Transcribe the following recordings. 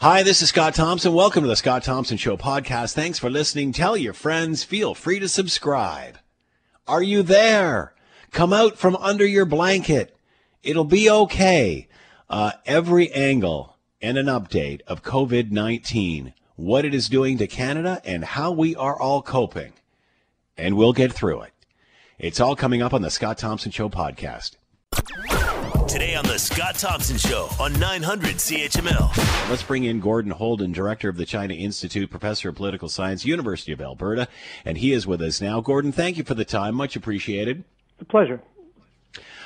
Hi, this is Scott Thompson. Welcome to the Scott Thompson Show podcast. Thanks for listening. Tell your friends. Feel free to subscribe. Are you there? Come out from under your blanket. It'll be okay. Uh, every angle and an update of COVID 19, what it is doing to Canada, and how we are all coping. And we'll get through it. It's all coming up on the Scott Thompson Show podcast. Today on the Scott Thompson Show on 900 CHML. Let's bring in Gordon Houlden, Director of the China Institute, Professor of Political Science, University of Alberta, and he is with us now. Gordon, thank you for the time. Much appreciated. It's a pleasure.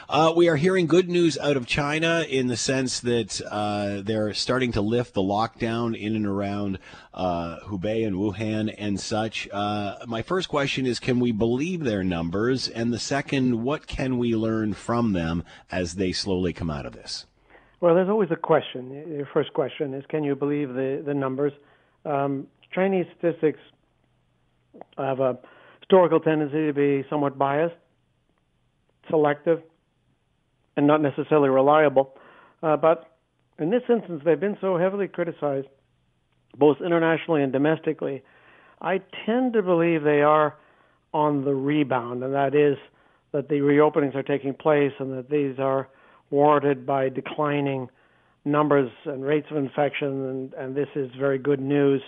Uh, we are hearing good news out of China in the sense that uh, they're starting to lift the lockdown in and around uh, Hubei and Wuhan and such. Uh, my first question is can we believe their numbers? And the second, what can we learn from them as they slowly come out of this? Well, there's always a question. Your first question is can you believe the, the numbers? Um, Chinese statistics have a historical tendency to be somewhat biased, selective and not necessarily reliable. Uh, but in this instance, they've been so heavily criticized, both internationally and domestically. I tend to believe they are on the rebound, and that is that the reopenings are taking place and that these are warranted by declining numbers and rates of infection, and, and this is very good news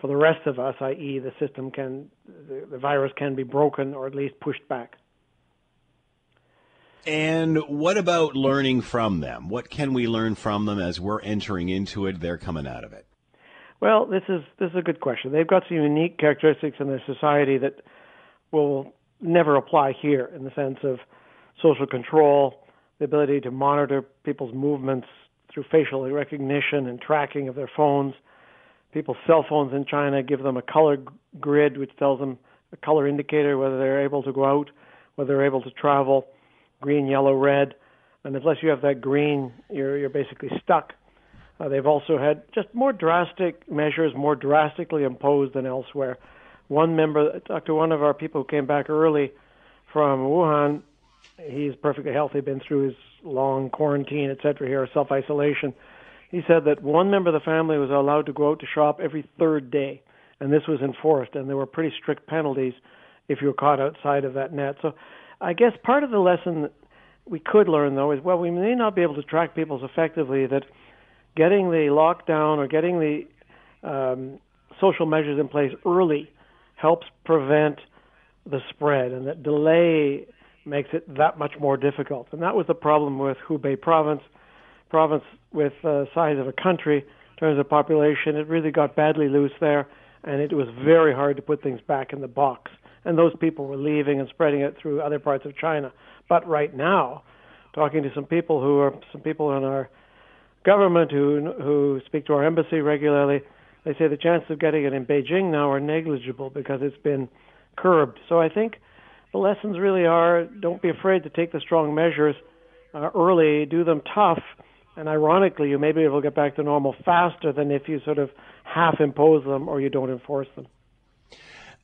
for the rest of us, i.e., the system can, the, the virus can be broken or at least pushed back. And what about learning from them? What can we learn from them as we're entering into it? They're coming out of it. Well, this is this is a good question. They've got some unique characteristics in their society that will never apply here, in the sense of social control, the ability to monitor people's movements through facial recognition and tracking of their phones. People's cell phones in China give them a color grid, which tells them a color indicator whether they're able to go out, whether they're able to travel green, yellow, red, and unless you have that green, you're you're basically stuck. Uh, they've also had just more drastic measures, more drastically imposed than elsewhere. One member, talked to one of our people who came back early from Wuhan. He's perfectly healthy, been through his long quarantine, et cetera, here, self isolation. He said that one member of the family was allowed to go out to shop every third day, and this was enforced, and there were pretty strict penalties if you were caught outside of that net. So I guess part of the lesson we could learn, though, is well, we may not be able to track people effectively. That getting the lockdown or getting the um, social measures in place early helps prevent the spread, and that delay makes it that much more difficult. And that was the problem with Hubei province, province with the uh, size of a country in terms of population. It really got badly loose there, and it was very hard to put things back in the box and those people were leaving and spreading it through other parts of China. But right now, talking to some people who are some people in our government who who speak to our embassy regularly, they say the chances of getting it in Beijing now are negligible because it's been curbed. So I think the lessons really are: don't be afraid to take the strong measures uh, early, do them tough, and ironically, you may be able to get back to normal faster than if you sort of half impose them or you don't enforce them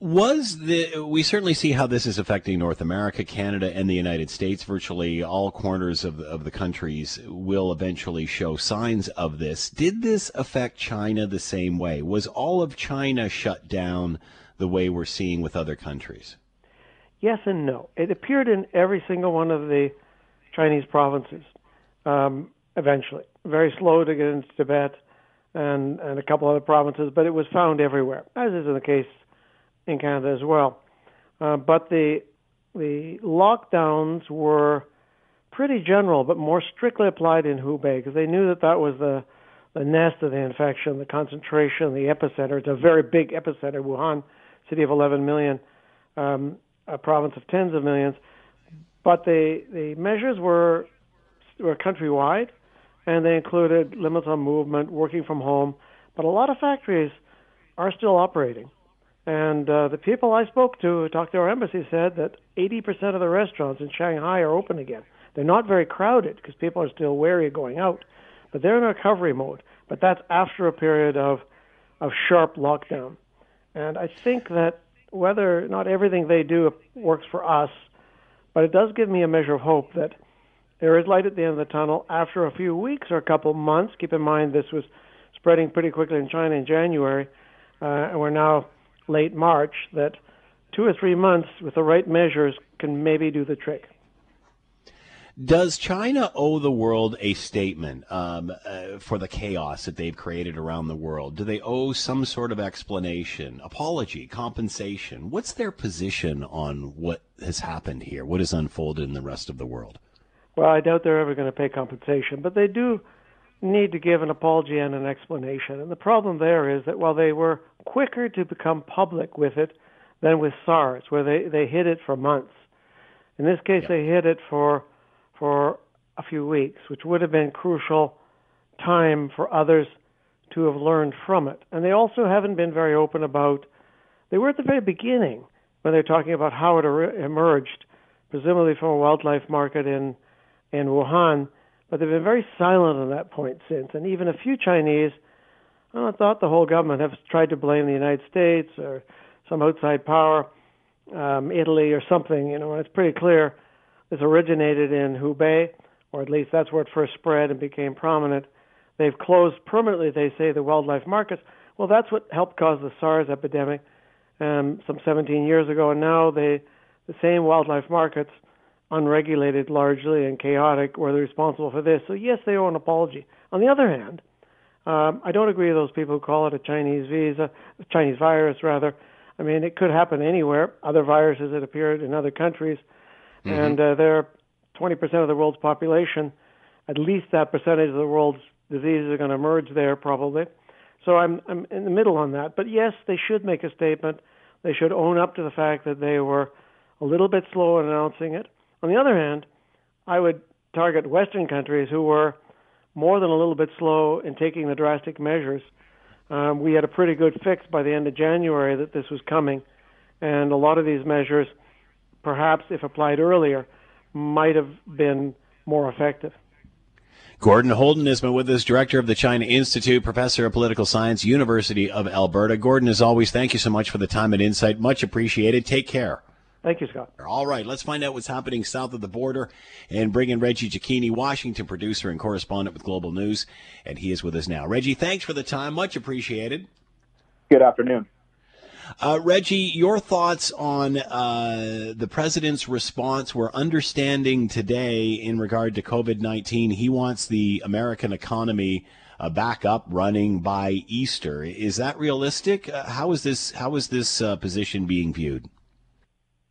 was the we certainly see how this is affecting North America, Canada, and the United States. Virtually all corners of of the countries will eventually show signs of this. Did this affect China the same way? Was all of China shut down the way we're seeing with other countries? Yes and no. It appeared in every single one of the Chinese provinces. Um, eventually, very slow to get into Tibet and and a couple other provinces, but it was found everywhere, as is in the case in Canada as well. Uh, but the the lockdowns were pretty general, but more strictly applied in Hubei because they knew that that was the the nest of the infection, the concentration, the epicenter. It's a very big epicenter, Wuhan, city of 11 million, um, a province of tens of millions. But the the measures were were countrywide, and they included limits on movement, working from home. But a lot of factories are still operating. And uh, the people I spoke to, talked to our embassy, said that 80% of the restaurants in Shanghai are open again. They're not very crowded because people are still wary of going out, but they're in recovery mode. But that's after a period of of sharp lockdown. And I think that whether not everything they do works for us, but it does give me a measure of hope that there is light at the end of the tunnel after a few weeks or a couple months. Keep in mind this was spreading pretty quickly in China in January, uh, and we're now late March, that two or three months with the right measures can maybe do the trick. Does China owe the world a statement um, uh, for the chaos that they've created around the world? Do they owe some sort of explanation, apology, compensation? What's their position on what has happened here? What has unfolded in the rest of the world? Well, I doubt they're ever going to pay compensation, but they do need to give an apology and an explanation. And the problem there is that while they were quicker to become public with it than with SARS, where they, they hid it for months, in this case, they hid it for for a few weeks, which would have been crucial time for others to have learned from it. And they also haven't been very open about, they were at the very beginning when they're talking about how it er-, emerged, presumably from a wildlife market in, in Wuhan, but they've been very silent on that point since. And even a few Chinese, I thought the whole government have tried to blame the United States or some outside power, um, Italy or something, you know, and it's pretty clear this originated in Hubei, or at least that's where it first spread and became prominent. They've closed permanently, they say, the wildlife markets. Well, that's what helped cause the SARS epidemic um, some 17 years ago, and now they, the same wildlife markets, unregulated largely and chaotic, were responsible for this. So yes, they owe an apology. On the other hand, um, I don't agree with those people who call it a Chinese visa, Chinese virus rather. I mean, it could happen anywhere. Other viruses that appeared in other countries mm-hmm. and uh, they're 20% of the world's population. At least that percentage of the world's diseases are going to emerge there, probably. So I'm I'm in the middle on that. But yes, they should make a statement. They should own up to the fact that they were a little bit slow in announcing it. On the other hand, I would target Western countries who were more than a little bit slow in taking the drastic measures. Um, we had a pretty good fix by the end of January that this was coming, and a lot of these measures perhaps if applied earlier, might have been more effective. Gordon Houlden has been with us, director of the China Institute, professor of political science, University of Alberta. Gordon, as always, thank you so much for the time and insight. Much appreciated. Take care. Thank you, Scott. All right, let's find out what's happening south of the border and bring in Reggie Cecchini, Washington producer and correspondent with Global News, and he is with us now. Reggie, thanks for the time. Much appreciated. Good afternoon. Uh, Reggie, your thoughts on uh, the president's response? We're understanding today in regard to COVID 19, he wants the American economy uh, back up running by Easter. Is that realistic? Uh, how is this, how is this uh, position being viewed?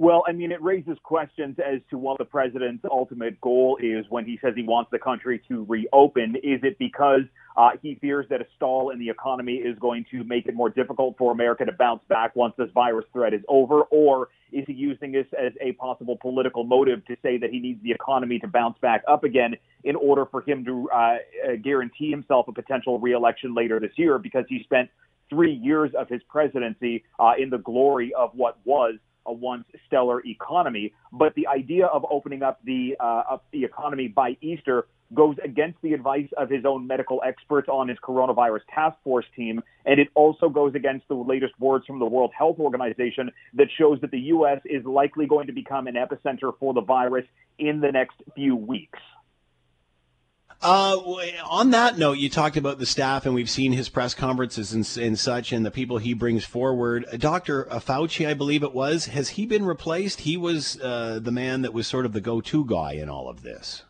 Well, I mean, it raises questions as to what the president's ultimate goal is when he says he wants the country to reopen. Is it because uh, he fears that a stall in the economy is going to make it more difficult for America to bounce back once this virus threat is over? Or is he using this as a possible political motive to say that he needs the economy to bounce back up again in order for him to uh, uh guarantee himself a potential reelection later this year because he spent three years of his presidency uh, in the glory of what was a once stellar economy. But the idea of opening up the uh, up the economy by Easter goes against the advice of his own medical experts on his coronavirus task force team, and it also goes against the latest words from the World Health Organization that shows that the U.S. is likely going to become an epicenter for the virus in the next few weeks. Uh, on that note, you talked about the staff, and we've seen his press conferences and, and such, and the people he brings forward. Dr. Fauci, I believe it was, has he been replaced? He was uh, the man that was sort of the go-to guy in all of this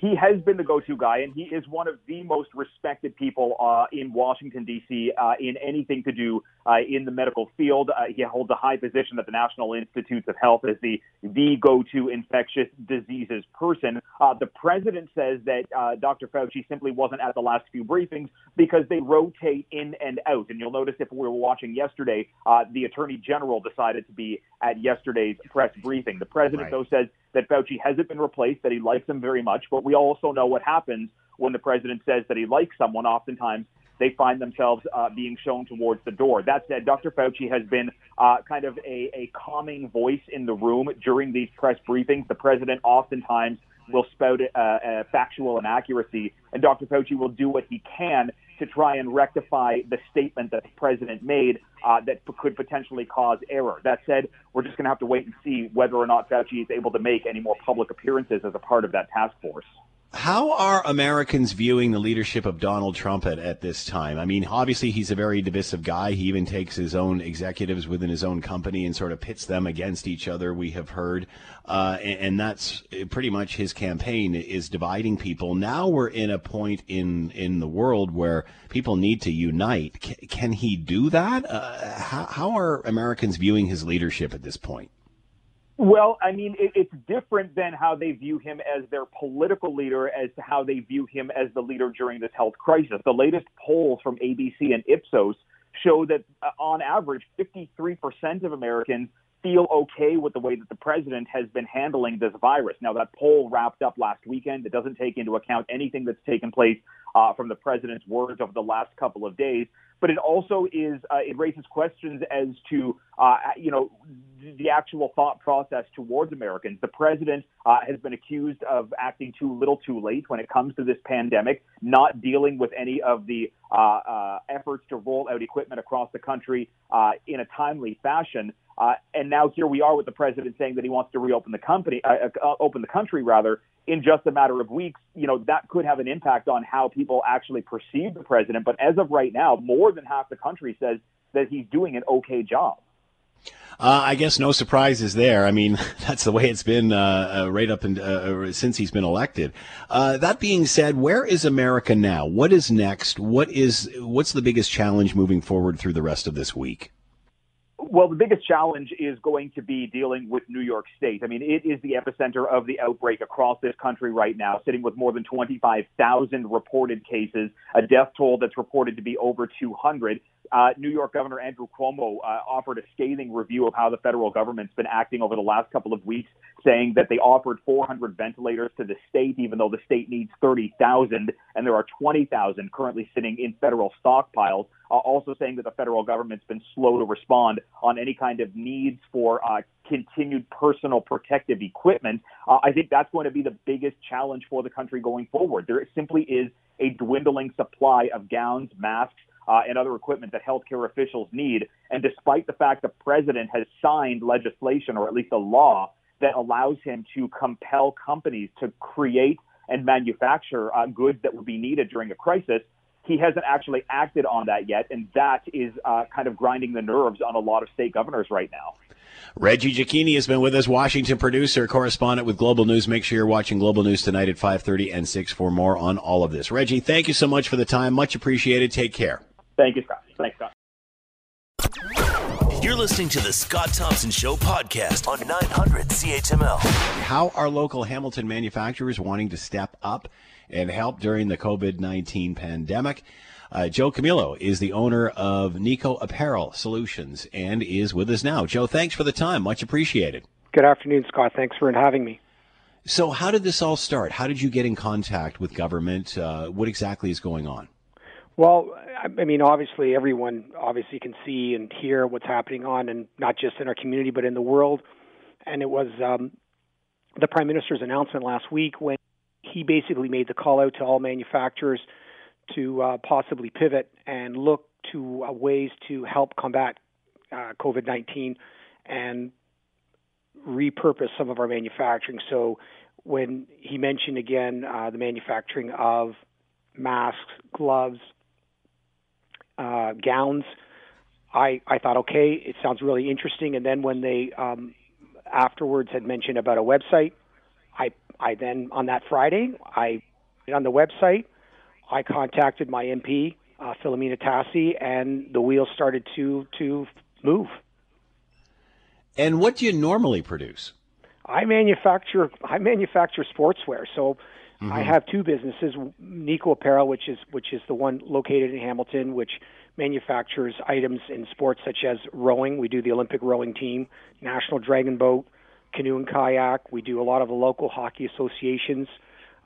he has been the go-to guy, and he is one of the most respected people uh, in Washington D.C. Uh, in anything to do uh, in the medical field. Uh, he holds a high position at the National Institutes of Health as the the go-to infectious diseases person. Uh, the president says that uh, Dr. Fauci simply wasn't at the last few briefings because they rotate in and out. And you'll notice if we were watching yesterday, the Attorney General decided to be at yesterday's press briefing. The president, right. though, says that Fauci hasn't been replaced, that he likes him very much. But we also know what happens when the president says that he likes someone. Oftentimes, they find themselves uh, being shown towards the door. That said, Dr. Fauci has been uh, kind of a, a calming voice in the room during these press briefings. The president oftentimes will spout uh, uh, factual inaccuracy, and Dr. Fauci will do what he can to try and rectify the statement that the president made uh, that could potentially cause error. That said, we're just going to have to wait and see whether or not Fauci is able to make any more public appearances as a part of that task force. How are Americans viewing the leadership of Donald Trump at, at this time? I mean, obviously, he's a very divisive guy. He even takes his own executives within his own company and sort of pits them against each other, we have heard. Uh, and, and, that's pretty much his campaign is dividing people. Now we're in a point in, in the world where people need to unite. C- can he do that? Uh, how, how are Americans viewing his leadership at this point? Well, I mean, it, it's different than how they view him as their political leader as to how they view him as the leader during this health crisis. The latest polls from ABC and Ipsos show that, uh, on average, 53% of Americans feel okay with the way that the president has been handling this virus. Now, that poll wrapped up last weekend. It doesn't take into account anything that's taken place uh, from the president's words over the last couple of days. But it also is uh, it raises questions as to uh, you know the actual thought process towards Americans. The president uh, has been accused of acting too little, too late when it comes to this pandemic, not dealing with any of the uh, uh, efforts to roll out equipment across the country uh, in a timely fashion. Uh, and now here we are with the president saying that he wants to reopen the company, uh, uh, open the country rather, in just a matter of weeks. You know that could have an impact on how people actually perceive the president. But as of right now, more than half the country says that he's doing an okay job. Uh, I guess no surprises there. I mean, that's the way it's been uh, uh, right up and uh, since he's been elected. Uh, that being said, where is America now? What is next? What is what's the biggest challenge moving forward through the rest of this week? Well, the biggest challenge is going to be dealing with New York State. I mean, it is the epicenter of the outbreak across this country right now, sitting with more than 25,000 reported cases, a death toll that's reported to be over 200. Uh, New York Governor Andrew Cuomo uh, offered a scathing review of how the federal government's been acting over the last couple of weeks, saying that they offered 400 ventilators to the state, even though the state needs 30,000, and there are 20,000 currently sitting in federal stockpiles. Uh, also saying that the federal government's been slow to respond on any kind of needs for uh, continued personal protective equipment. Uh, I think that's going to be the biggest challenge for the country going forward. There simply is a dwindling supply of gowns, masks, uh, and other equipment that healthcare officials need. And despite the fact the president has signed legislation, or at least a law, that allows him to compel companies to create and manufacture uh, goods that would be needed during a crisis, he hasn't actually acted on that yet, and that is uh, kind of grinding the nerves on a lot of state governors right now. Reggie Cecchini has been with us, Washington producer, correspondent with Global News. Make sure you're watching Global News tonight at 5:30 and 6 for more on all of this. Reggie, thank you so much for the time. Much appreciated. Take care. Thank you, Scott. Thanks, Scott. You're listening to the Scott Thompson Show podcast on 900 CHML. How are local Hamilton manufacturers wanting to step up and help during the COVID 19 pandemic? Uh, Joe Camillo is the owner of Nico Apparel Solutions and is with us now. Joe, thanks for the time. Much appreciated. Good afternoon, Scott. Thanks for having me. So, how did this all start? How did you get in contact with government? Uh, what exactly is going on? Well, I mean, obviously, everyone obviously can see and hear what's happening on, and not just in our community, but in the world. And it was um, the Prime Minister's announcement last week when he basically made the call out to all manufacturers to uh, possibly pivot and look to uh, ways to help combat uh, COVID 19 and repurpose some of our manufacturing. So, when he mentioned again uh, the manufacturing of masks, gloves, uh, gowns. I, I thought, okay, it sounds really interesting. And then when they um, afterwards had mentioned about a website, I, I then on that Friday, I on the website, I contacted my MP, uh, Filomena Tassi, and the wheels started to to move. And what do you normally produce? I manufacture I manufacture sportswear. So Mm-hmm. I have two businesses, Nico Apparel, which is which is the one located in Hamilton, which manufactures items in sports such as rowing. We do the Olympic rowing team, National Dragon Boat, canoe and kayak. We do a lot of the local hockey associations.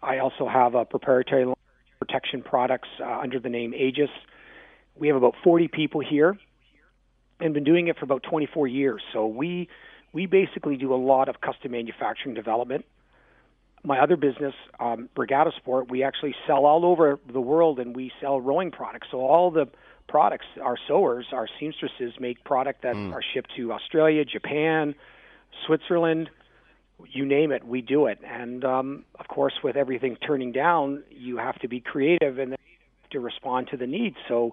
I also have a proprietary protection products uh, under the name Aegis. We have about 40 people here and been doing it for about 24 years. So we we basically do a lot of custom manufacturing development my other business, um, Brigada Sport, we actually sell all over the world and we sell rowing products. So all the products, our sewers, our seamstresses make product that mm. are shipped to Australia, Japan, Switzerland, you name it, we do it. And um, of course, with everything turning down, you have to be creative and to respond to the needs. So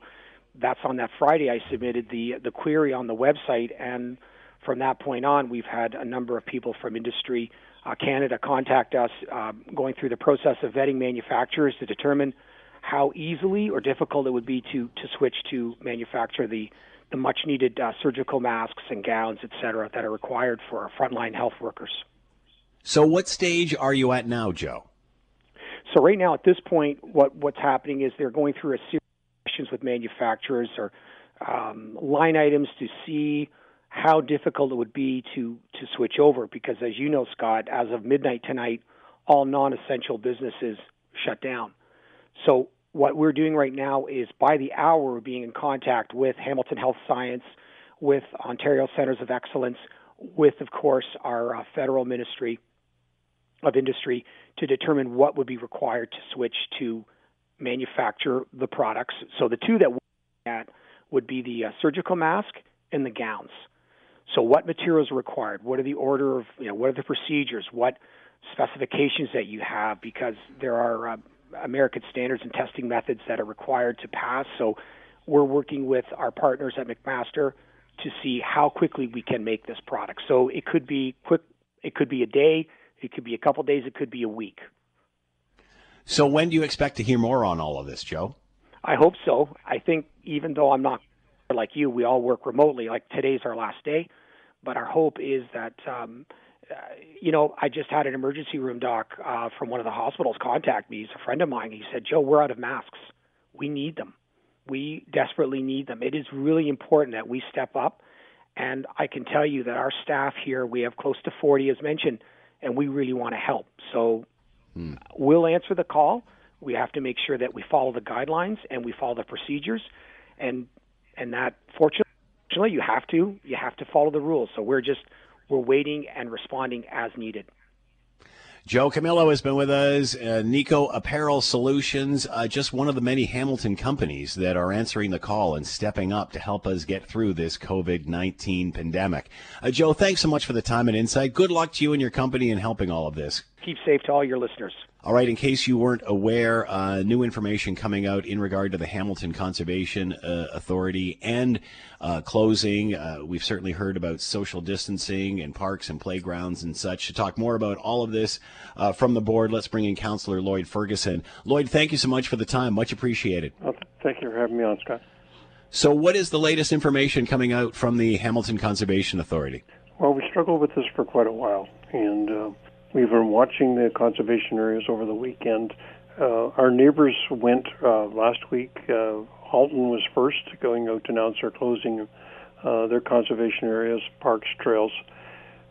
that's on that Friday. I submitted the the query on the website, and from that point on, we've had a number of people from industry uh, Canada contact us, uh, going through the process of vetting manufacturers to determine how easily or difficult it would be to to switch to manufacture the the much needed uh, surgical masks and gowns, et cetera, that are required for our frontline health workers. So, what stage are you at now, Joe? So, right now, at this point, what what's happening is they're going through a series of questions with manufacturers or um, line items to see how difficult it would be to to switch over because as you know Scott as of midnight tonight all non-essential businesses shut down so what we're doing right now is by the hour being in contact with Hamilton Health Science with Ontario Centers of Excellence with of course our uh, federal ministry of industry to determine what would be required to switch to manufacture the products so the two that we're at would be the uh, surgical mask and the gowns so, what materials are required? What are the order of, you know, what are the procedures? What specifications that you have? Because there are uh, American standards and testing methods that are required to pass. So, we're working with our partners at McMaster to see how quickly we can make this product. So, it could be quick, it could be a day, it could be a couple days, it could be a week. So, when do you expect to hear more on all of this, Joe? I hope so. I think even though I'm not like you, we all work remotely. Like today's our last day. But our hope is that, um, you know, I just had an emergency room doc uh, from one of the hospitals contact me. He's a friend of mine. He said, Joe, we're out of masks. We need them. We desperately need them. It is really important that we step up. And I can tell you that our staff here, we have close to 40, as mentioned, and we really want to help. So hmm. we'll answer the call. We have to make sure that we follow the guidelines and we follow the procedures. And and that fortunately you have to you have to follow the rules. So we're just we're waiting and responding as needed. Joe Camillo has been with us. Uh, Nico Apparel Solutions, uh, just one of the many Hamilton companies that are answering the call and stepping up to help us get through this COVID 19 pandemic. Uh, Joe, thanks so much for the time and insight. Good luck to you and your company in helping all of this. Keep safe to all your listeners. All right, in case you weren't aware, uh, new information coming out in regard to the Hamilton Conservation uh, Authority and uh, closing. Uh, we've certainly heard about social distancing and parks and playgrounds and such. To talk more about all of this uh, from the board, let's bring in Councillor Lloyd Ferguson. Lloyd, thank you so much for the time. Much appreciated. Well, thank you for having me on, Scott. So, what is the latest information coming out from the Hamilton Conservation Authority? Well, we struggled with this for quite a while, and We've been watching the conservation areas over the weekend. Uh, our neighbors went uh, last week. Uh, Halton was first, going out to announce they're closing uh, their conservation areas, parks, trails.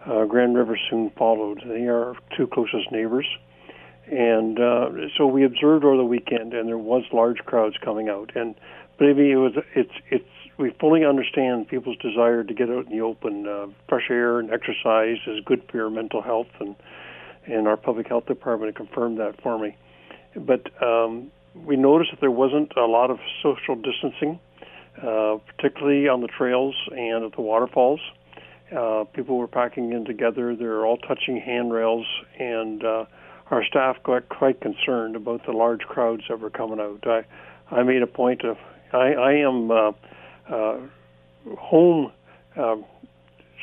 Uh, Grand River soon followed. They are our two closest neighbors. And uh, so we observed over the weekend, and there was large crowds coming out. And me, it was it's it's we fully understand people's desire to get out in the open. Uh, fresh air and exercise is good for your mental health, and and our public health department confirmed that for me. But um, we noticed that there wasn't a lot of social distancing, uh, particularly on the trails and at the waterfalls. Uh, people were packing in together. They were all touching handrails, and uh, our staff got quite concerned about the large crowds that were coming out. I, I made a point of I, I am uh, uh, home uh,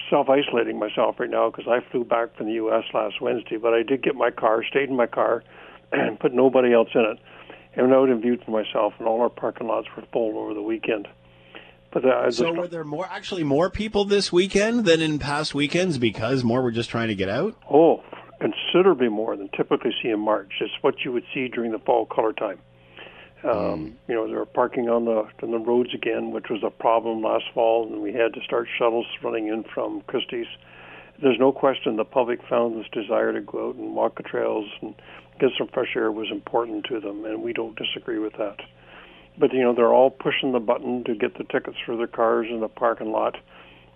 self isolating myself right now because I flew back from the U.S. last Wednesday, but I did get my car, stayed in my car, and put nobody else in it, and went out and viewed for myself. And all our parking lots were full over the weekend. But uh, so were there more actually more people this weekend than in past weekends because more were just trying to get out? Oh, considerably more than typically see in March. It's what you would see during the fall color time. Um, mm. You know, they were parking on the on the roads again, which was a problem last fall, and we had to start shuttles running in from Christie's. There's no question the public found this desire to go out and walk the trails and get some fresh air was important to them, and we don't disagree with that. But you know, they're all pushing the button to get the tickets for their cars in the parking lot.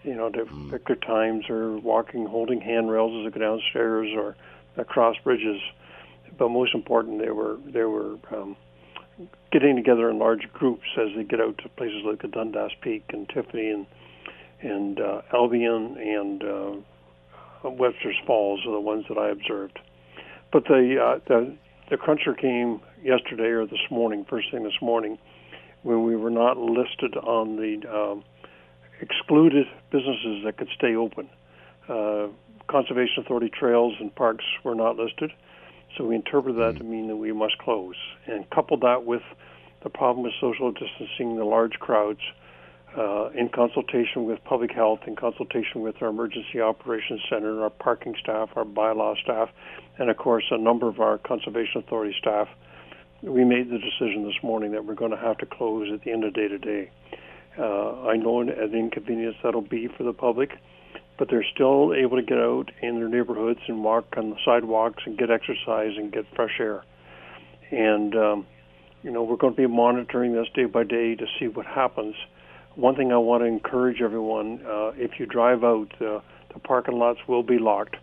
You know, to mm. pick their times or walking, holding handrails as they go downstairs or across bridges. But most important, they were they were um, getting together in large groups as they get out to places like the Dundas Peak and Tiffany and and uh, Albion and uh, Webster's Falls are the ones that I observed. But the uh, the the cruncher came yesterday or this morning, first thing this morning, when we were not listed on the um, excluded businesses that could stay open. Uh, Conservation Authority trails and parks were not listed, so we interpreted that mm. to mean that we must close. And coupled that with the problem with social distancing, the large crowds, uh, in consultation with public health, in consultation with our emergency operations center, our parking staff, our bylaw staff, and of course a number of our conservation authority staff, we made the decision this morning that we're going to have to close at the end of day to day. Uh, I know an inconvenience that'll be for the public, but they're still able to get out in their neighborhoods and walk on the sidewalks and get exercise and get fresh air. And um, you know we're going to be monitoring this day by day to see what happens one thing I want to encourage everyone: uh, if you drive out, uh, the parking lots will be locked.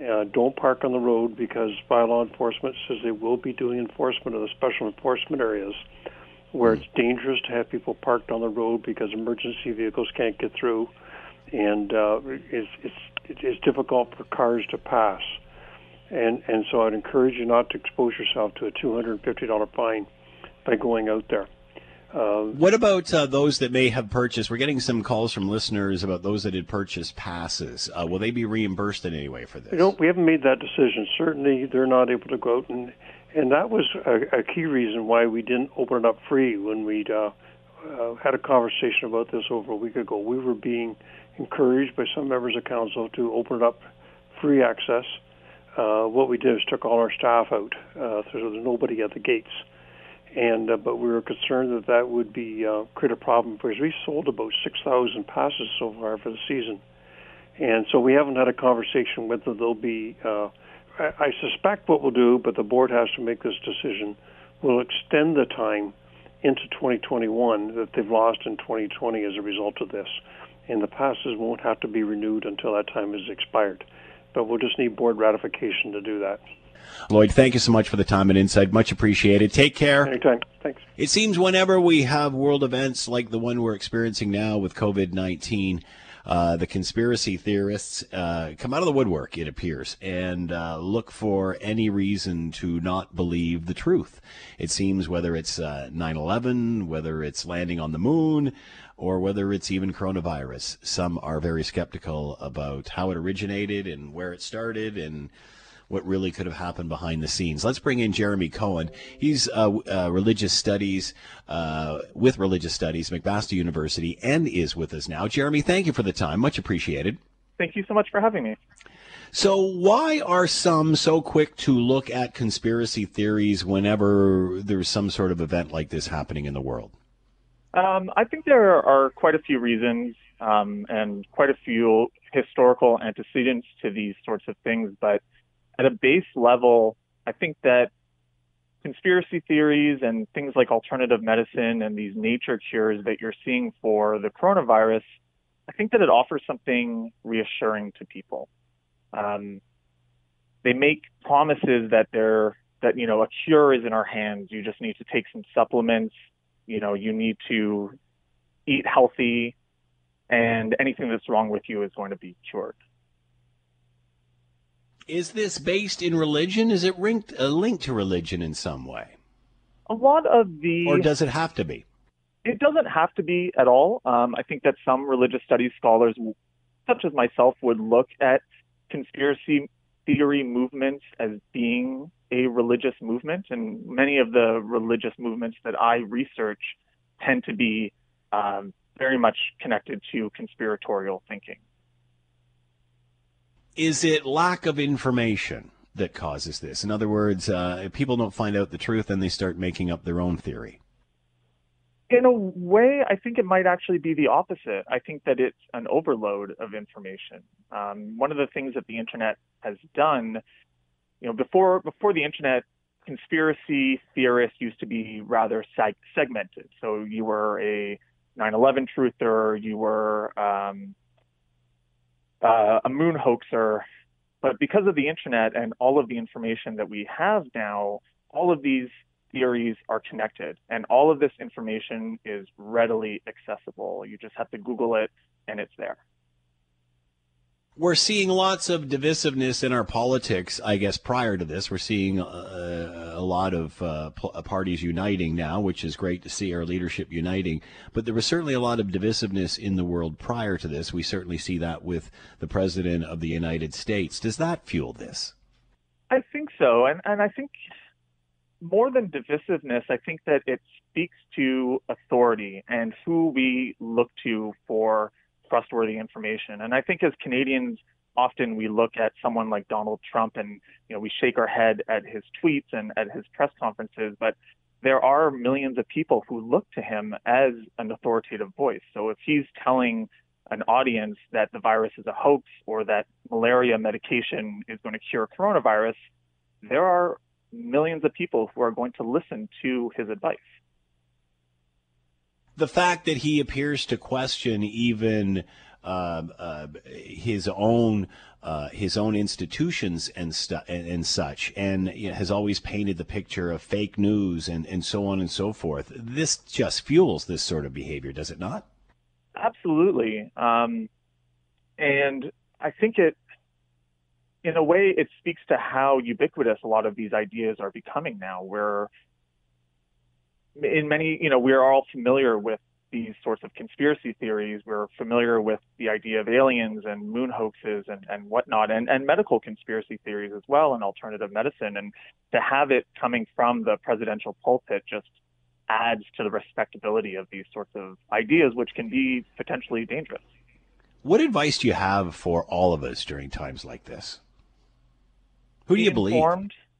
Uh, don't park on the road because bylaw enforcement says they will be doing enforcement of the special enforcement areas where it's dangerous to have people parked on the road because emergency vehicles can't get through, and uh, it's, it's it's difficult for cars to pass. And and so I'd encourage you not to expose yourself to a two hundred and fifty dollar fine by going out there. Uh, what about uh, those that may have purchased? We're getting some calls from listeners about those that had purchased passes. Uh, will they be reimbursed in any way for this? You know, we haven't made that decision. Certainly, they're not able to go out and and that was a, a key reason why we didn't open it up free when we uh, uh, had a conversation about this over a week ago. We were being encouraged by some members of council to open it up free access. Uh, what we did is took all our staff out, uh, so there's nobody at the gates and uh, but we were concerned that that would be uh, create a problem because we sold about 6,000 passes so far for the season, and so we haven't had a conversation whether there'll be. Uh, I, I suspect what we'll do, but the board has to make this decision. We'll extend the time into 2021 that they've lost in 2020 as a result of this, and the passes won't have to be renewed until that time is expired. But we'll just need board ratification to do that. Lloyd, thank you so much for the time and insight. Much appreciated. Take care. Anytime. Thanks. It seems whenever we have world events like the one we're experiencing now with COVID 19, uh, the conspiracy theorists uh, come out of the woodwork, it appears, and uh, look for any reason to not believe the truth. It seems whether it's uh, 9 11, whether it's landing on the moon, or whether it's even coronavirus, some are very skeptical about how it originated and where it started and what really could have happened behind the scenes. Let's bring in Jeremy Cohen. He's uh, uh, religious studies uh, with religious studies, McMaster University, and is with us now. Jeremy, thank you for the time. Much appreciated. Thank you so much for having me. So, why are some so quick to look at conspiracy theories whenever there's some sort of event like this happening in the world? Um, I think there are quite a few reasons um, and quite a few historical antecedents to these sorts of things, but at a base level, I think that conspiracy theories and things like alternative medicine and these nature cures that you're seeing for the coronavirus, I think that it offers something reassuring to people. Um, they make promises that they're that you know a cure is in our hands. You just need to take some supplements. You know, you need to eat healthy, and anything that's wrong with you is going to be cured. Is this based in religion? Is it linked, uh, linked to religion in some way? A lot of the. Or does it have to be? It doesn't have to be at all. Um, I think that some religious studies scholars, such as myself, would look at conspiracy theory movements as being a religious movement, and many of the religious movements that I research tend to be um, very much connected to conspiratorial thinking. Is it lack of information that causes this? In other words, uh, people don't find out the truth and they start making up their own theory. In a way, I think it might actually be the opposite. I think that it's an overload of information. Um, one of the things that the internet has done, you know, before before the internet, conspiracy theorists used to be rather seg- segmented. So you were a 9/11 truther, you were um, uh, a moon hoaxer. But because of the internet and all of the information that we have now, all of these theories are connected and all of this information is readily accessible. You just have to Google it and it's there. We're seeing lots of divisiveness in our politics. I guess prior to this, we're seeing uh, a lot of uh, uh, parties uniting now, which is great to see our leadership uniting. But there was certainly a lot of divisiveness in the world prior to this. We certainly see that with the president of the United States. Does that fuel this? I think so, and and I think more than divisiveness, I think that it speaks to authority and who we look to for trustworthy information. And I think as Canadians, often we look at someone like Donald Trump and you know we shake our head at his tweets and at his press conferences, but there are millions of people who look to him as an authoritative voice. So if he's telling an audience that the virus is a hoax or that malaria medication is going to cure coronavirus, there are millions of people who are going to listen to his advice the fact that he appears to question even uh, uh, his own uh, his own institutions and, stu- and, and such, and you know, has always painted the picture of fake news and, and so on and so forth. This just fuels this sort of behavior, does it not? Absolutely, um, and I think it, in a way, it speaks to how ubiquitous a lot of these ideas are becoming now, where in many, you know, we're all familiar with these sorts of conspiracy theories. We're familiar with the idea of aliens and moon hoaxes and, and whatnot, and, and medical conspiracy theories as well, and alternative medicine. And to have it coming from the presidential pulpit just adds to the respectability of these sorts of ideas, which can be potentially dangerous. What advice do you have for all of us during times like this? Who do be you believe?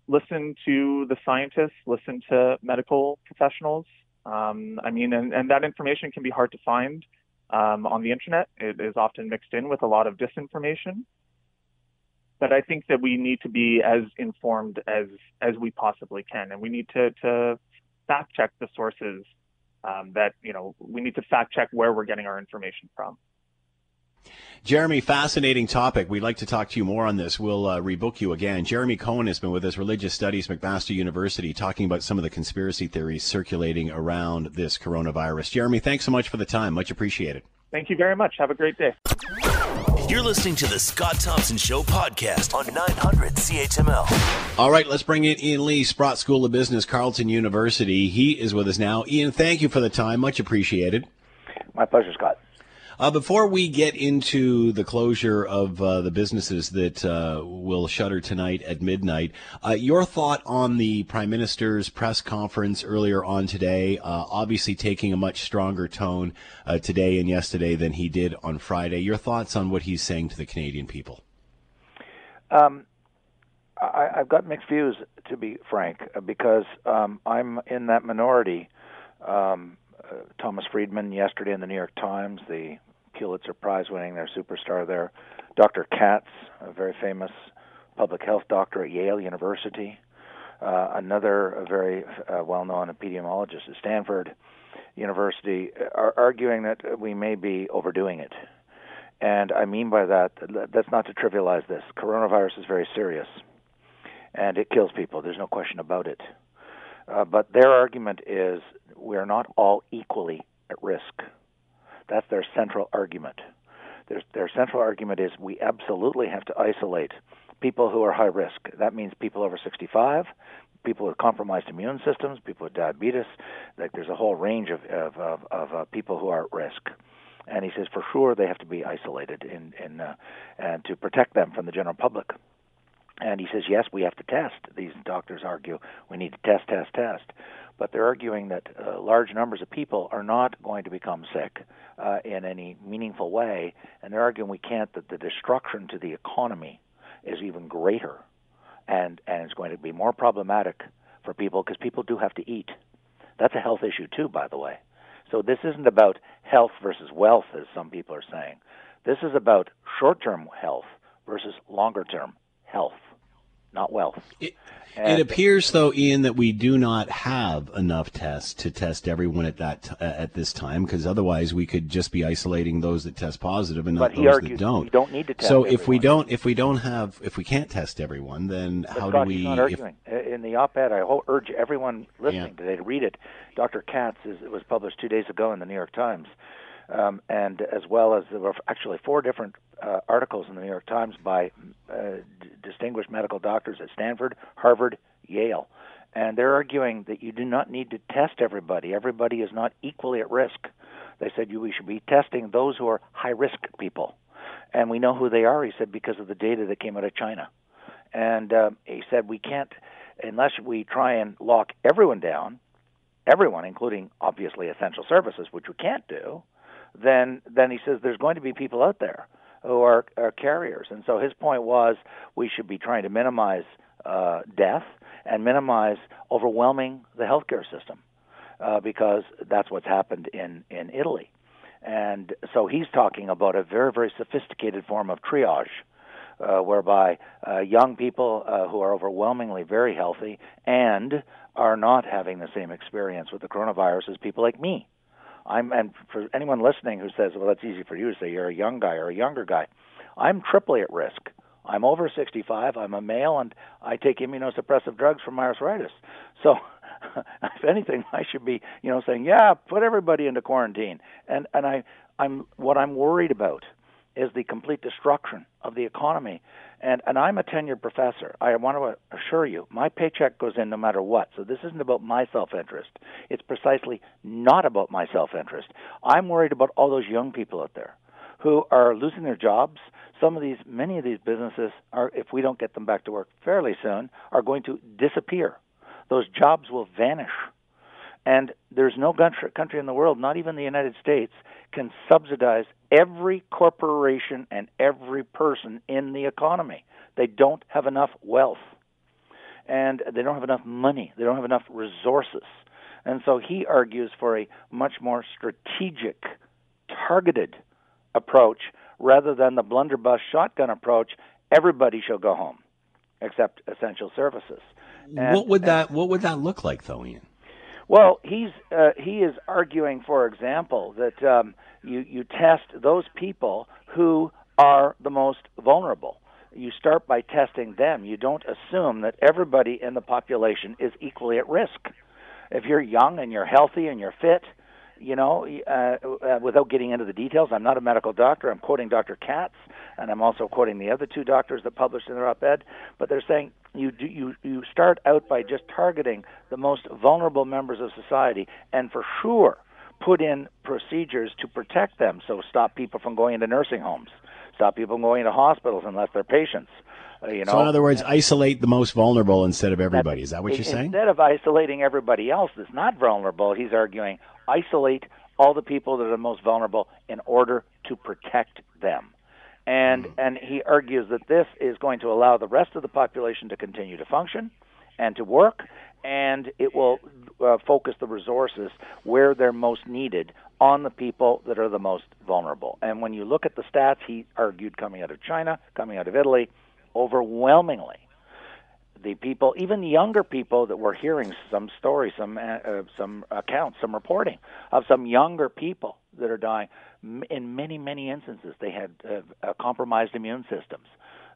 Listen to the scientists, listen to medical professionals. Um, I mean, and, and that information can be hard to find um, on the internet. It is often mixed in with a lot of disinformation. But I think that we need to be as informed as as we possibly can, and we need to to fact check the sources um, that you know. We need to fact check where we're getting our information from. Jeremy, fascinating topic. We'd like to talk to you more on this. We'll uh, rebook you again. Jeremy Cohen has been with us, Religious Studies, McMaster University, talking about some of the conspiracy theories circulating around this coronavirus. Jeremy, thanks so much for the time. Much appreciated. Thank you very much. Have a great day. You're listening to the Scott Thompson Show podcast on 900 CHML. All right, let's bring in Ian Lee, Sprott School of Business, Carleton University. He is with us now. Ian, thank you for the time. Much appreciated. My pleasure, Scott. Uh, before we get into the closure of uh, the businesses that uh, will shutter tonight at midnight, uh, your thought on the Prime Minister's press conference earlier on today, uh, obviously taking a much stronger tone uh, today and yesterday than he did on Friday. Your thoughts on what he's saying to the Canadian people? Um, I, have got mixed views, to be frank, because um, I'm in that minority. Um, Thomas Friedman yesterday in the New York Times, the Pulitzer Prize winning, their superstar there. Dr. Katz, a very famous public health doctor at Yale University. Uh, another very uh, well-known epidemiologist at Stanford University, are arguing that we may be overdoing it. And I mean by that, that's not to trivialize this. Coronavirus is very serious, and it kills people. There's no question about it. Uh, but their argument is we are not all equally at risk. That's their central argument. Their, their central argument is we absolutely have to isolate people who are high risk. That means people over 65, people with compromised immune systems, people with diabetes. Like there's a whole range of of, of, of uh, people who are at risk. And he says for sure they have to be isolated in in uh, and to protect them from the general public. And he says yes, we have to test. These doctors argue we need to test, test, test but they're arguing that uh, large numbers of people are not going to become sick uh, in any meaningful way, and they're arguing we can't that the destruction to the economy is even greater, and and it's going to be more problematic for people because people do have to eat. That's a health issue too, by the way. So this isn't about health versus wealth, as some people are saying. This is about short-term health versus longer-term health, not wealth. It, it appears, though, Ian, that we do not have enough tests to test everyone at that t- uh, at this time, because otherwise we could just be isolating those that test positive and not those that don't. We don't need to test. So everyone. if we don't, if we don't have, if we can't test everyone, then but how Scott, do we? Not arguing. If, In the op-ed, I urge everyone listening yeah. today to read it. Dr. Katz is, it was published two days ago in the New York Times. Um, and as well as there were actually four different uh, articles in the New York Times by uh, d- distinguished medical doctors at Stanford, Harvard, Yale. And they're arguing that you do not need to test everybody. Everybody is not equally at risk. They said you, we should be testing those who are high risk people. And we know who they are, he said, because of the data that came out of China. And uh, he said we can't, unless we try and lock everyone down, everyone, including obviously essential services, which we can't do, then then he says there's going to be people out there who are, are carriers. And so his point was we should be trying to minimize uh, death and minimize overwhelming the healthcare system uh, because that's what's happened in, in Italy. And so he's talking about a very, very sophisticated form of triage. Uh, whereby uh, young people uh, who are overwhelmingly very healthy and are not having the same experience with the coronavirus as people like me. I'm and for anyone listening who says, "Well, that's easy for you to say you're a young guy or a younger guy," I'm triply at risk. I'm over 65. I'm a male, and I take immunosuppressive drugs for my arthritis. So, if anything, I should be, you know, saying, "Yeah, put everybody into quarantine." And and I, I'm what I'm worried about is the complete destruction of the economy. And and I'm a tenured professor. I want to assure you, my paycheck goes in no matter what. So this isn't about my self-interest. It's precisely not about my self-interest. I'm worried about all those young people out there who are losing their jobs. Some of these, many of these businesses are, if we don't get them back to work fairly soon, are going to disappear. Those jobs will vanish. And there's no country in the world, not even the United States, can subsidize every corporation and every person in the economy. They don't have enough wealth. And they don't have enough money. They don't have enough resources. And so he argues for a much more strategic, targeted approach rather than the blunderbuss shotgun approach. Everybody shall go home, except essential services. And, what would that What would that look like, though, Ian? Well, he's uh, he is arguing, for example, that um, you you test those people who are the most vulnerable. You start by testing them. You don't assume that everybody in the population is equally at risk. If you're young and you're healthy and you're fit, you know, uh, uh, without getting into the details, I'm not a medical doctor. I'm quoting Dr. Katz, and I'm also quoting the other two doctors that published in their op-ed. But they're saying you do, you you start out by just targeting the most vulnerable members of society, and for sure, put in procedures to protect them. So stop people from going into nursing homes, stop people from going into hospitals unless they're patients. Uh, you know, so in other words, isolate the most vulnerable instead of everybody. Is that what you're saying? Instead of isolating everybody else that's not vulnerable, he's arguing isolate all the people that are the most vulnerable in order to protect them. And mm. and he argues that this is going to allow the rest of the population to continue to function and to work, and it will uh, focus the resources where they're most needed on the people that are the most vulnerable. And when you look at the stats, he argued coming out of China, coming out of Italy, overwhelmingly the people, even the younger people that were hearing some stories, some uh, some accounts, some reporting of some younger people that are dying. In many many instances, they had uh, compromised immune systems.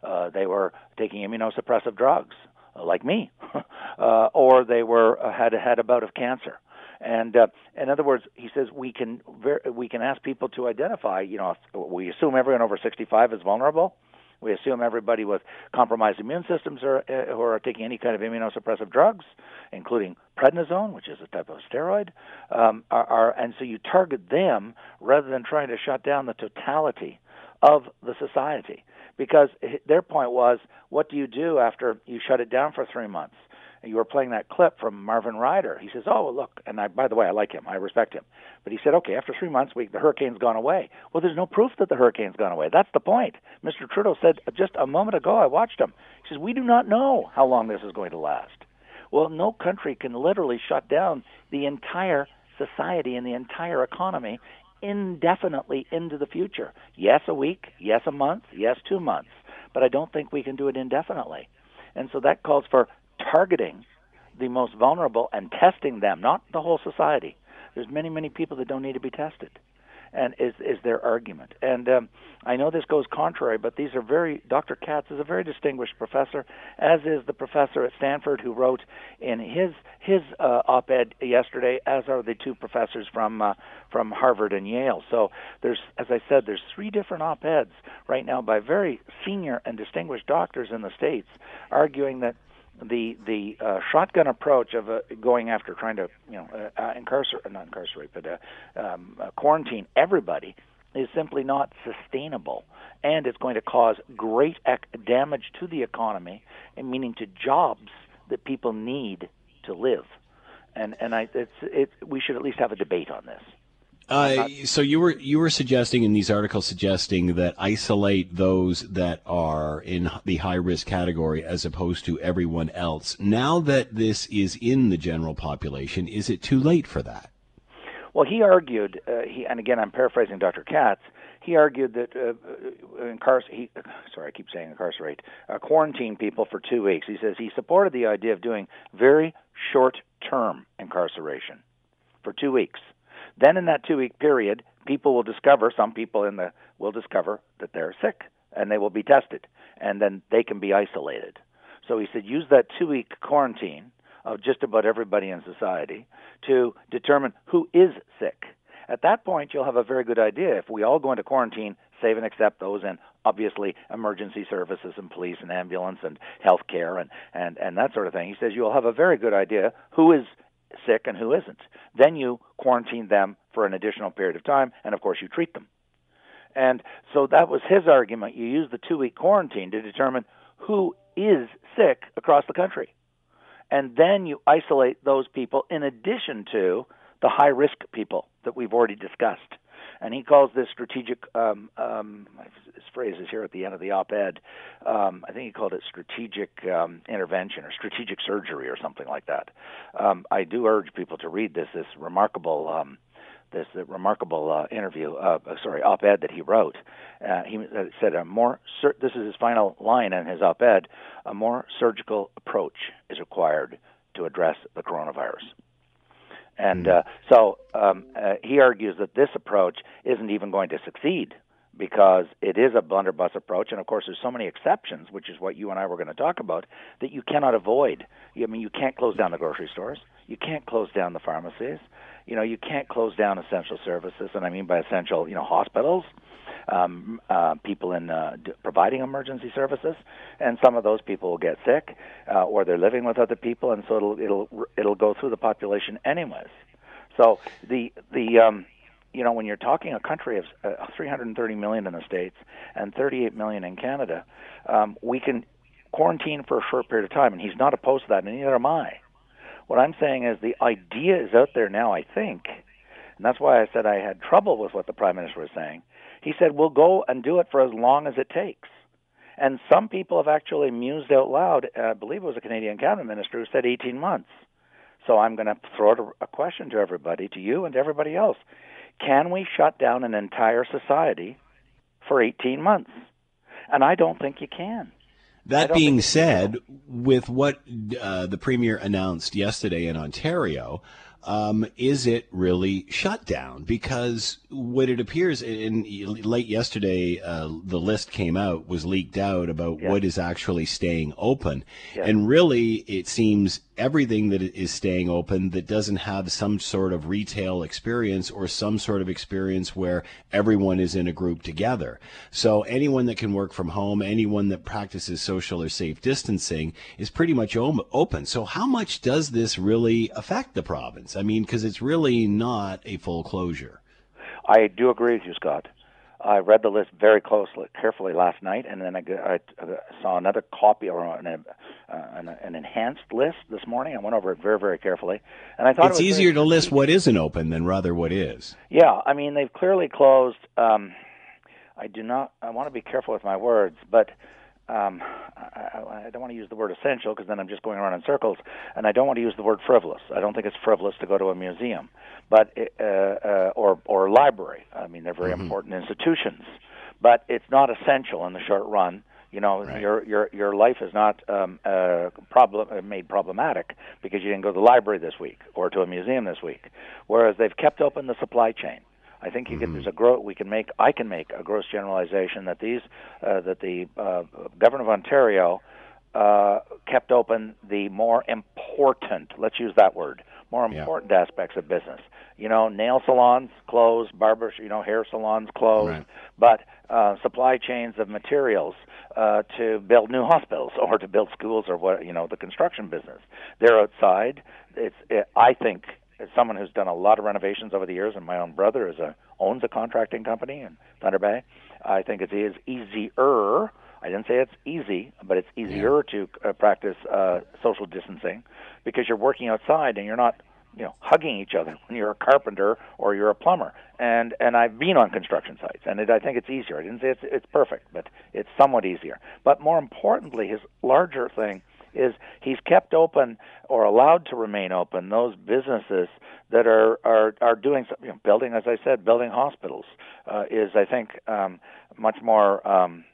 Uh, they were taking immunosuppressive drugs, uh, like me, uh, or they were uh, had had a bout of cancer. And uh, in other words, he says we can ver- we can ask people to identify. You know, we assume everyone over 65 is vulnerable we assume everybody with compromised immune systems are, uh, who are taking any kind of immunosuppressive drugs, including prednisone, which is a type of steroid, um, are, are, and so you target them rather than trying to shut down the totality of the society. Because their point was, what do you do after you shut it down for three months? You were playing that clip from Marvin Ryder. He says, "Oh, look," and I, by the way, I like him. I respect him. But he said, "Okay, after three months, we, the hurricane's gone away." Well, there's no proof that the hurricane's gone away. That's the point. Mr. Trudeau said uh, just a moment ago. I watched him. He says, "We do not know how long this is going to last." Well, no country can literally shut down the entire society and the entire economy indefinitely into the future. Yes, a week. Yes, a month. Yes, two months. But I don't think we can do it indefinitely. And so that calls for targeting the most vulnerable and testing them, not the whole society. There's many, many people that don't need to be tested. and is is their argument. And um, I know this goes contrary, but these are very. Dr. Katz is a very distinguished professor, as is the professor at Stanford who wrote in his his uh, op-ed yesterday, as are the two professors from uh, from Harvard and Yale. So there's, as I said, there's three different op-eds right now by very senior and distinguished doctors in the states arguing that the the uh, shotgun approach of uh, going after trying to you know uh, uh incarcerate not incarcerate but uh, um, uh, quarantine everybody is simply not sustainable. And it's going to cause great ec- damage to the economy and meaning to jobs that people need to live. And and I it's it we should at least have a debate on this uh, so you were you were suggesting in these articles suggesting that isolate those that are in the high risk category as opposed to everyone else. Now that this is in the general population, is it too late for that? Well, he argued, uh, he, and again, I'm paraphrasing Dr. Katz. He argued that uh, uh he, sorry, I keep saying incarcerate, uh, quarantine people for two weeks. He says he supported the idea of doing very short-term incarceration for two weeks then in that two week period, people will discover, some people in the will discover that they're sick and they will be tested and then they can be isolated. So he said use that two week quarantine of just about everybody in society to determine who is sick. At that point, you'll have a very good idea. If we all go into quarantine, save and accept those in obviously emergency services and police and ambulance and health care and, and, and that sort of thing. He says you'll have a very good idea who is sick and who isn't. Then you quarantine them for an additional period of time, and of course you treat them. And so that was his argument. You use the two week quarantine to determine who is sick across the country. And then you isolate those people in addition to the high risk people that we've already discussed and he calls this strategic. Um, um, his phrase is here at the end of the op-ed. Um, I think he called it strategic um, intervention or strategic surgery or something like that. Um, I do urge people to read this this remarkable. Um, this remarkable uh, interview, uh, uh, sorry, op-ed that he wrote. Uh, he said a more. Sur- this is his final line in his op-ed. A more surgical approach is required to address the coronavirus. And uh, so um, uh, he argues that this approach isn't even going to succeed because it is a blunderbuss approach, and of course, there's so many exceptions, which is what you and I were going to talk about, that you cannot avoid. I mean, you can't close down the grocery stores, you can't close down the pharmacies, you know, you can't close down essential services, and I mean by essential, you know, hospitals, um, uh, people in uh, d- providing emergency services, and some of those people will get sick, uh, or they're living with other people, and so it'll it'll it'll go through the population anyways. So the the um, you know when you're talking a country of uh, 330 million in the states and 38 million in Canada, um, we can quarantine for a short period of time, and he's not opposed to that, and neither am I. What I'm saying is the idea is out there now. I think, and that's why I said I had trouble with what the prime minister was saying. He said, We'll go and do it for as long as it takes. And some people have actually mused out loud. Uh, I believe it was a Canadian cabinet minister who said 18 months. So I'm going to throw a question to everybody, to you and to everybody else. Can we shut down an entire society for 18 months? And I don't think you can. That being said, with what uh, the premier announced yesterday in Ontario, um, is it really shut down? Because what it appears, in, late yesterday, uh, the list came out, was leaked out about what is actually staying open. And really, it seems everything that is staying open that doesn't have some sort of retail experience or some sort of experience where everyone is in a group together. So anyone that can work from home, anyone that practices social or safe distancing is pretty much open. So how much does this really affect the province? I mean, because it's really not a full closure. I do agree with you, Scott. I read the list very closely, carefully last night, and then I, I, saw another copy or an, uh, an, an, enhanced list this morning. I went over it very, very carefully, and I thought it's it easier to list what isn't open than rather what is. Yeah, I mean they've clearly closed. Um, I do not. I want to be careful with my words, but um, I, I don't want to use the word essential because then I'm just going around in circles, and I don't want to use the word frivolous. I don't think it's frivolous to go to a museum, but uh, uh, or or a library. I mean, they're very mm-hmm. important institutions, but it's not essential in the short run. You know, right. your your your life is not um, uh, problem uh, made problematic because you didn't go to the library this week or to a museum this week. Whereas they've kept open the supply chain. I think you Mm-hmm. can. There's a gro- We can make. I can make a gross generalization that these uh, that the uh, government of Ontario uh, kept open the more important. Let's use that word. More Yeah. important aspects of business. You know, nail salons closed, barbers, you know, hair salons closed, Right. but uh, supply chains of materials uh, to build new hospitals or to build schools or what you know the construction business. They're outside. It's it, I think as someone who's done a lot of renovations over the years, and my own brother is a owns a contracting company in Thunder Bay. I think it is easier. I didn't say it's easy, but it's easier to uh, practice uh, social distancing because you're working outside and you're not you know hugging each other when you're a carpenter or you're a plumber and and I've been on construction sites and it, I think it's easier I didn't say it's it's perfect but it's somewhat easier but more importantly his larger thing is he's kept open or allowed to remain open those businesses that are are are doing you know, building as I said building hospitals uh, is I think um, much more um,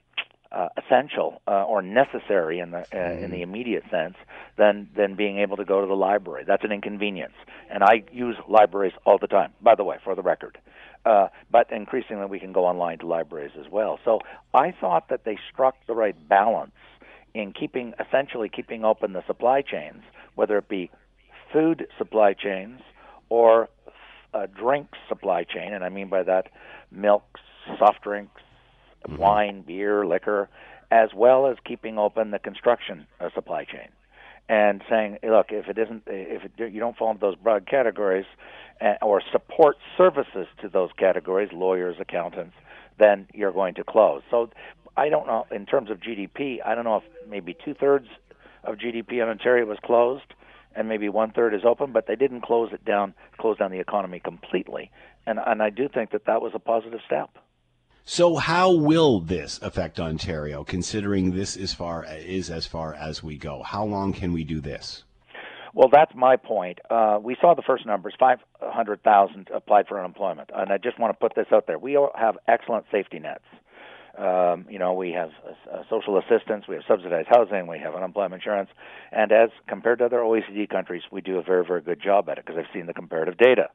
uh, essential uh, or necessary in the uh, in the immediate sense than than being able to go to the library. That's an inconvenience, and I use libraries all the time. By the way, for the record, uh, but increasingly we can go online to libraries as well. So I thought that they struck the right balance in keeping essentially keeping open the supply chains, whether it be food supply chains or uh, drinks supply chain, and I mean by that milks, soft drinks, wine, beer, liquor, as well as keeping open the construction uh, supply chain, and saying, look, if it isn't, if it, you don't fall into those broad categories, uh, or support services to those categories, lawyers, accountants, then you're going to close. So, I don't know in terms of GDP. I don't know if maybe two thirds of GDP in Ontario was closed and maybe one third is open, but they didn't close it down, close down the economy completely. And and I do think that that was a positive step. So how will this affect Ontario, considering this is far is as far as we go? How long can we do this? Well, that's my point. Uh, we saw the first numbers: five hundred thousand applied for unemployment, and I just want to put this out there. We all have excellent safety nets. Um, you know, we have uh, social assistance, we have subsidized housing, we have unemployment insurance, and as compared to other OECD countries, we do a very, very good job at it because I've seen the comparative data.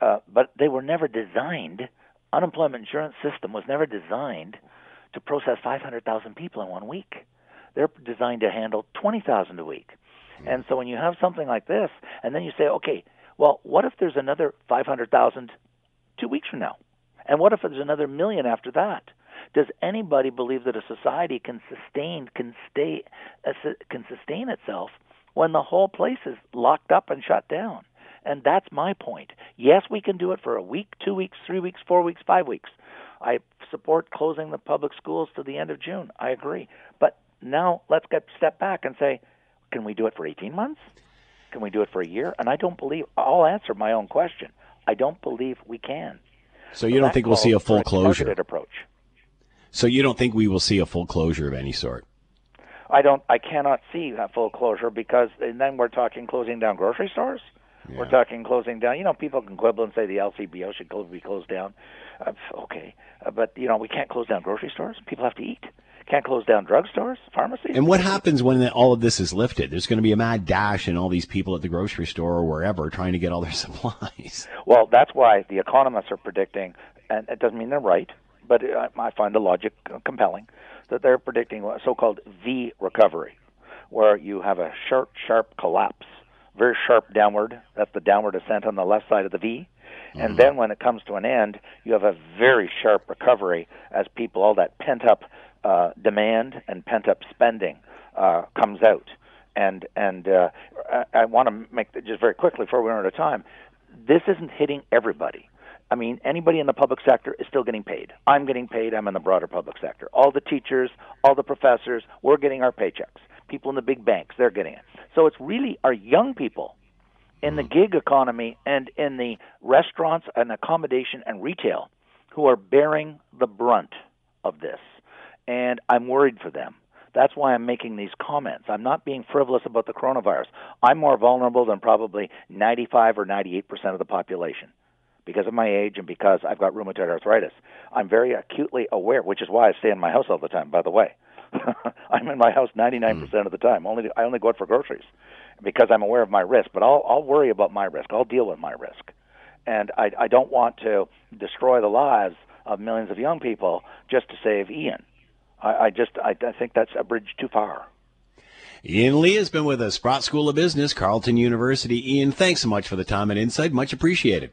Uh, but they were never designed. Unemployment insurance system was never designed to process 500,000 people in one week. They're designed to handle 20,000 a week. And so when you have something like this, and then you say, okay, well, what if there's another 500,000 two weeks from now? And what if there's another million after that? Does anybody believe that a society can sustain can stay uh, can sustain itself when the whole place is locked up and shut down? And that's my point. Yes, we can do it for a week, two weeks, three weeks, four weeks, five weeks. I support closing the public schools to the end of June. I agree. But now let's get step back and say, can we do it for 18 months? Can we do it for a year? And I don't believe. I'll answer my own question. I don't believe we can. So you don't think we'll see a full closure? approach. So you don't think we will see a full closure of any sort? I don't. I cannot see that full closure because, and then we're talking closing down grocery stores. We're talking closing down. You know, people can quibble and say the LCBO should be closed down. Uh, okay, uh, but you know, we can't close down grocery stores. People have to eat. Can't close down drugstores, pharmacies. And what happens when all of this is lifted? There's going to be a mad dash, and all these people at the grocery store or wherever trying to get all their supplies. Well, that's why the economists are predicting, and it doesn't mean they're right, but I find the logic compelling that they're predicting a so-called V recovery, where you have a sharp, sharp collapse, very sharp downward. That's the downward ascent on the left side of the V. And then when it comes to an end, you have a very sharp recovery as people, all that pent up uh, demand and pent up spending uh, comes out. And and uh, I, I want to make just very quickly before we run out of time. This isn't hitting everybody. I mean, anybody in the public sector is still getting paid. I'm getting paid. I'm in the broader public sector. All the teachers, all the professors, we're getting our paychecks. People in the big banks, they're getting it. So it's really our young people in the mm-hmm. gig economy and in the restaurants and accommodation and retail who are bearing the brunt of this. And I'm worried for them. That's why I'm making these comments. I'm not being frivolous about the coronavirus. I'm more vulnerable than probably 95 or 98% of the population because of my age and because I've got rheumatoid arthritis. I'm very acutely aware, which is why I stay in my house all the time, by the way. I'm in my house 99% hmm. of the time. Only I only go out for groceries because I'm aware of my risk, but I'll I'll worry about my risk. I'll deal with my risk. and I, I don't want to destroy the lives of millions of young people just to save Ian. I, I just I, I think that's a bridge too far. Ian Lee has been with us, Sprott School of Business, Carleton University. Ian, thanks so much for the time and insight. Much appreciated.